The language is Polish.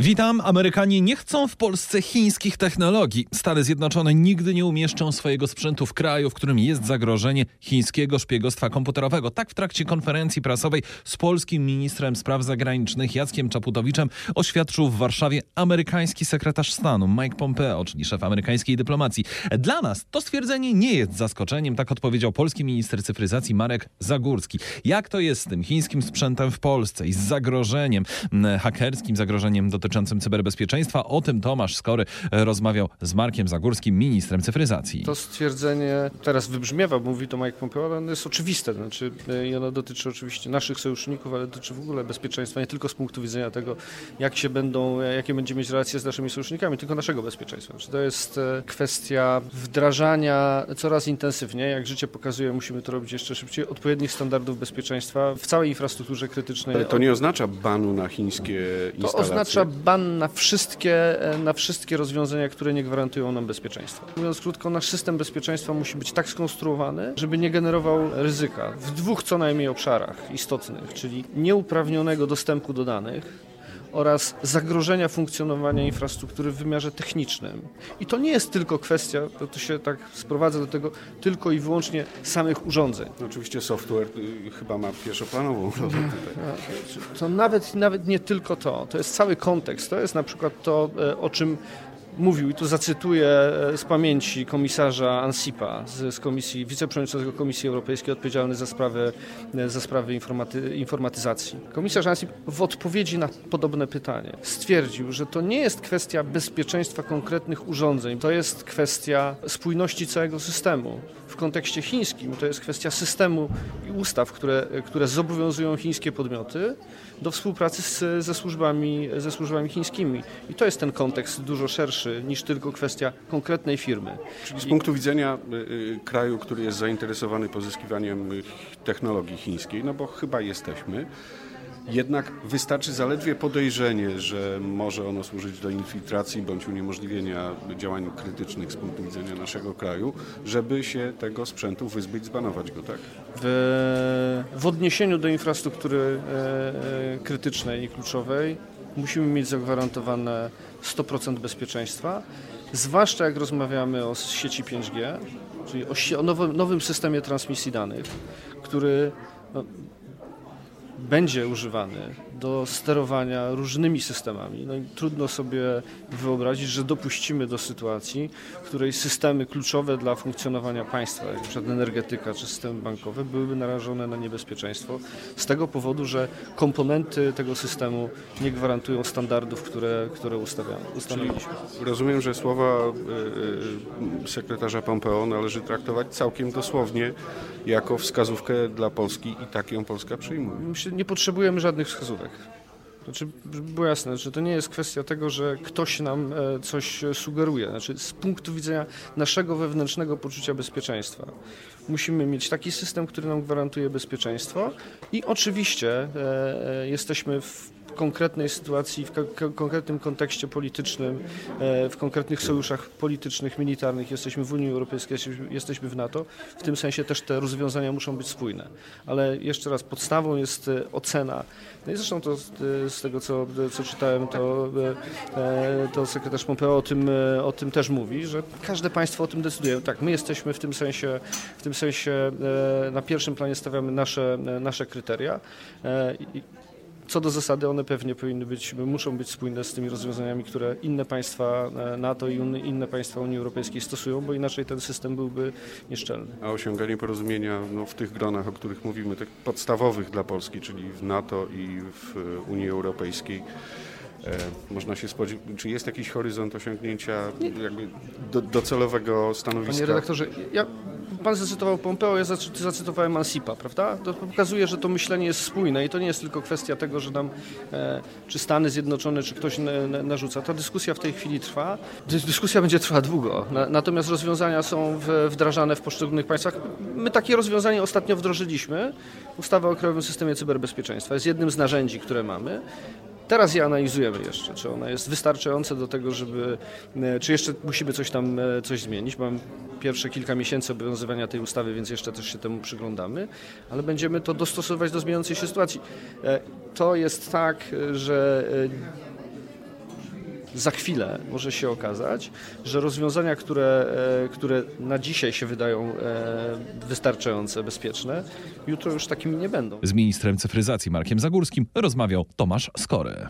Witam. Amerykanie nie chcą w Polsce chińskich technologii. Stany Zjednoczone nigdy nie umieszczą swojego sprzętu w kraju, w którym jest zagrożenie chińskiego szpiegostwa komputerowego. Tak w trakcie konferencji prasowej z polskim ministrem spraw zagranicznych Jackiem Czaputowiczem oświadczył w Warszawie amerykański sekretarz stanu Mike Pompeo, czyli szef amerykańskiej dyplomacji. Dla nas to stwierdzenie nie jest zaskoczeniem, tak odpowiedział polski minister cyfryzacji Marek Zagórski. Jak to jest z tym chińskim sprzętem w Polsce i z zagrożeniem hakerskim, zagrożeniem dotyczącym dotyczącym cyberbezpieczeństwa. O tym Tomasz Skory rozmawiał z Markiem Zagórskim, ministrem cyfryzacji. To stwierdzenie teraz wybrzmiewa, bo mówi to Mike Pompeo, ale ono jest oczywiste. Znaczy, I ono dotyczy oczywiście naszych sojuszników, ale dotyczy w ogóle bezpieczeństwa, nie tylko z punktu widzenia tego, jak się będą, jakie będziemy mieć relacje z naszymi sojusznikami, tylko naszego bezpieczeństwa. Znaczy, to jest e, kwestia wdrażania coraz intensywniej, jak życie pokazuje, musimy to robić jeszcze szybciej, odpowiednich standardów bezpieczeństwa w całej infrastrukturze krytycznej. Ale to nie oznacza banu na chińskie instalacje? To oznacza ban na wszystkie, e, na wszystkie rozwiązania, które nie gwarantują nam bezpieczeństwa. Mówiąc krótko, nasz system bezpieczeństwa musi być tak skonstruowany, żeby nie generował ryzyka w dwóch co najmniej obszarach istotnych, czyli nieuprawnionego dostępu do danych, oraz zagrożenia funkcjonowania infrastruktury w wymiarze technicznym. I to nie jest tylko kwestia, to się tak sprowadza do tego, tylko i wyłącznie samych urządzeń. No, oczywiście software y, chyba ma pierwszoplanową rolę tutaj. To nawet, nawet nie tylko to, to jest cały kontekst. To jest na przykład to, e, o czym mówił, i tu zacytuję e, z pamięci komisarza Ansipa z, z komisji, wiceprzewodniczącego Komisji Europejskiej odpowiedzialny za sprawy, e, za sprawy informaty, informatyzacji. Komisarz Ansip w odpowiedzi na podobne pytanie stwierdził, że to nie jest kwestia bezpieczeństwa konkretnych urządzeń, to jest kwestia spójności całego systemu. W kontekście chińskim to jest kwestia systemu i ustaw, które, które zobowiązują chińskie podmioty do współpracy z, ze, służbami, ze służbami chińskimi. I to jest ten kontekst dużo szerszy niż tylko kwestia konkretnej firmy. Czyli z punktu widzenia y, y, kraju, który jest zainteresowany pozyskiwaniem technologii chińskiej, no bo chyba jesteśmy, jednak wystarczy zaledwie podejrzenie, że może ono służyć do infiltracji bądź uniemożliwienia działań krytycznych z punktu widzenia naszego kraju, żeby się tego sprzętu wyzbyć, zbanować go, tak? W, w odniesieniu do infrastruktury e, e krytycznej i kluczowej musimy mieć zagwarantowane 100% bezpieczeństwa, zwłaszcza jak rozmawiamy o sieci 5G, czyli o, nowym, nowym, systemie transmisji danych, który no, będzie używany do sterowania różnymi systemami. No trudno sobie wyobrazić, że dopuścimy do sytuacji, w której systemy kluczowe dla funkcjonowania państwa, jak np. energetyka czy systemy bankowe, byłyby narażone na niebezpieczeństwo z tego powodu, że komponenty tego systemu nie gwarantują standardów, które, które ustanowiliśmy. Rozumiem, że słowa y, y, sekretarza Pompeo należy traktować całkiem dosłownie jako wskazówkę dla Polski i tak ją Polska przyjmuje. Myślę, nie potrzebujemy żadnych wskazówek. Znaczy, było jasne, że to nie jest kwestia tego, że ktoś nam e, coś sugeruje. Znaczy, z punktu widzenia naszego wewnętrznego poczucia bezpieczeństwa musimy mieć taki system, który nam gwarantuje bezpieczeństwo i oczywiście e, e, jesteśmy w konkretnej sytuacji, w konkretnym kontekście politycznym, e, w konkretnych sojuszach politycznych, militarnych, jesteśmy w Unii Europejskiej, jesteśmy w NATO, w tym sensie też te rozwiązania muszą być spójne. Ale jeszcze raz, podstawą jest e, ocena. No i zresztą to e, z tego, co, co czytałem, to, to sekretarz Pompeo o tym, o tym też mówi, że każde państwo o tym decyduje. Tak, my jesteśmy w tym sensie, w tym sensie na pierwszym planie stawiamy nasze, nasze kryteria co do zasady one pewnie powinny być, muszą być spójne z tymi rozwiązaniami, które inne państwa e, NATO i inne państwa Unii Europejskiej stosują, bo inaczej ten system byłby nieszczelny. A osiąganie porozumienia no, w tych gronach, o których mówimy, tych podstawowych dla Polski, czyli w NATO i w Unii Europejskiej, E, można się spodziewać, czy jest jakiś horyzont osiągnięcia do, docelowego stanowiska? Panie redaktorze, ja, pan zacytował Pompeo, ja zacytowałem Ansipa, prawda? To pokazuje, że to myślenie jest spójne i to nie jest tylko kwestia tego, że nam e, czy Stany Zjednoczone, czy ktoś na, narzuca. Ta dyskusja w tej chwili trwa. Dyskusja będzie trwała długo, na, natomiast rozwiązania są w, wdrażane w poszczególnych państwach. My takie rozwiązanie ostatnio wdrożyliśmy. Ustawa o Krajowym Systemie Cyberbezpieczeństwa jest jednym z narzędzi, które mamy. Teraz je analizujemy jeszcze, czy ona jest wystarczająca do tego, żeby, e, czy jeszcze musimy coś tam e, coś zmienić. Mam pierwsze kilka miesięcy obowiązywania tej ustawy, więc jeszcze też się temu przyglądamy, ale będziemy to dostosować do zmieniającej się sytuacji. E, to jest tak, że za chwilę może się okazać, że rozwiązania, które, e, które na dzisiaj się wydają e, wystarczające, bezpieczne, jutro już takimi nie będą. Z ministrem cyfryzacji Markiem Zagórskim rozmawiał Tomasz Skory.